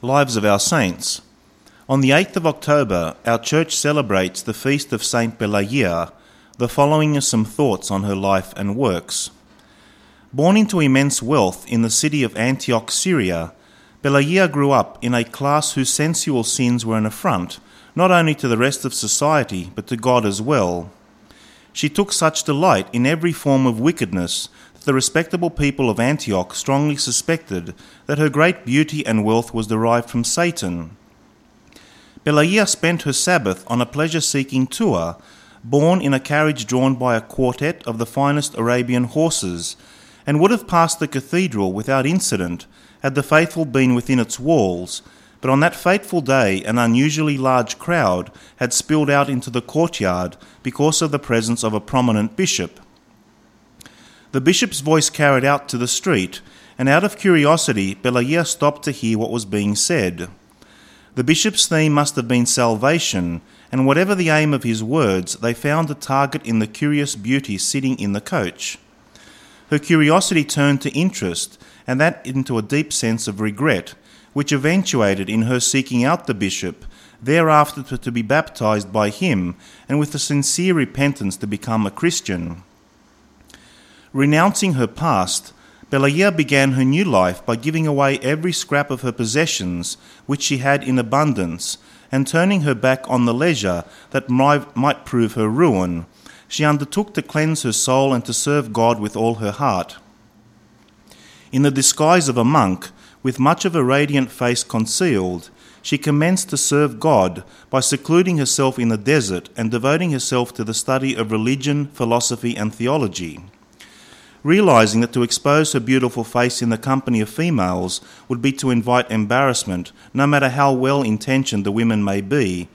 Lives of Our Saints. On the 8th of October, our church celebrates the feast of Saint Pelagia. The following are some thoughts on her life and works. Born into immense wealth in the city of Antioch, Syria, Pelagia grew up in a class whose sensual sins were an affront, not only to the rest of society, but to God as well. She took such delight in every form of wickedness the respectable people of Antioch strongly suspected that her great beauty and wealth was derived from Satan. Pelagia spent her Sabbath on a pleasure seeking tour, borne in a carriage drawn by a quartet of the finest Arabian horses, and would have passed the cathedral without incident had the faithful been within its walls. But on that fateful day, an unusually large crowd had spilled out into the courtyard because of the presence of a prominent bishop. The bishop's voice carried out to the street, and out of curiosity, Pelagia stopped to hear what was being said. The bishop's theme must have been salvation, and whatever the aim of his words, they found a target in the curious beauty sitting in the coach. Her curiosity turned to interest, and that into a deep sense of regret, which eventuated in her seeking out the bishop, thereafter to be baptized by him, and with a sincere repentance to become a Christian. Renouncing her past, Pelagia began her new life by giving away every scrap of her possessions, which she had in abundance, and turning her back on the leisure that might prove her ruin. She undertook to cleanse her soul and to serve God with all her heart. In the disguise of a monk, with much of her radiant face concealed, she commenced to serve God by secluding herself in the desert and devoting herself to the study of religion, philosophy, and theology. Realizing that to expose her beautiful face in the company of females would be to invite embarrassment, no matter how well intentioned the women may be,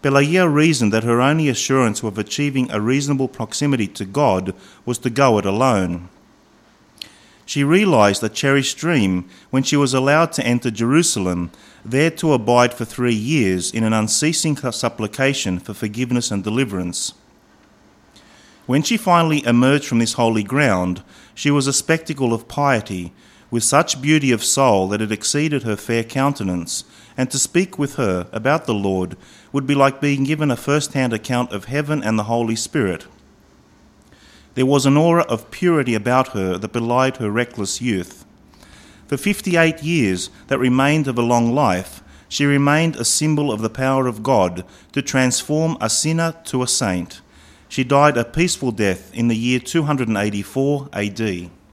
Pelagia reasoned that her only assurance of achieving a reasonable proximity to God was to go it alone. She realized a cherished dream when she was allowed to enter Jerusalem, there to abide for three years in an unceasing supplication for forgiveness and deliverance. When she finally emerged from this holy ground, she was a spectacle of piety, with such beauty of soul that it exceeded her fair countenance, and to speak with her about the Lord would be like being given a first hand account of heaven and the Holy Spirit. There was an aura of purity about her that belied her reckless youth. For fifty eight years that remained of a long life, she remained a symbol of the power of God to transform a sinner to a saint. She died a peaceful death in the year 284 AD.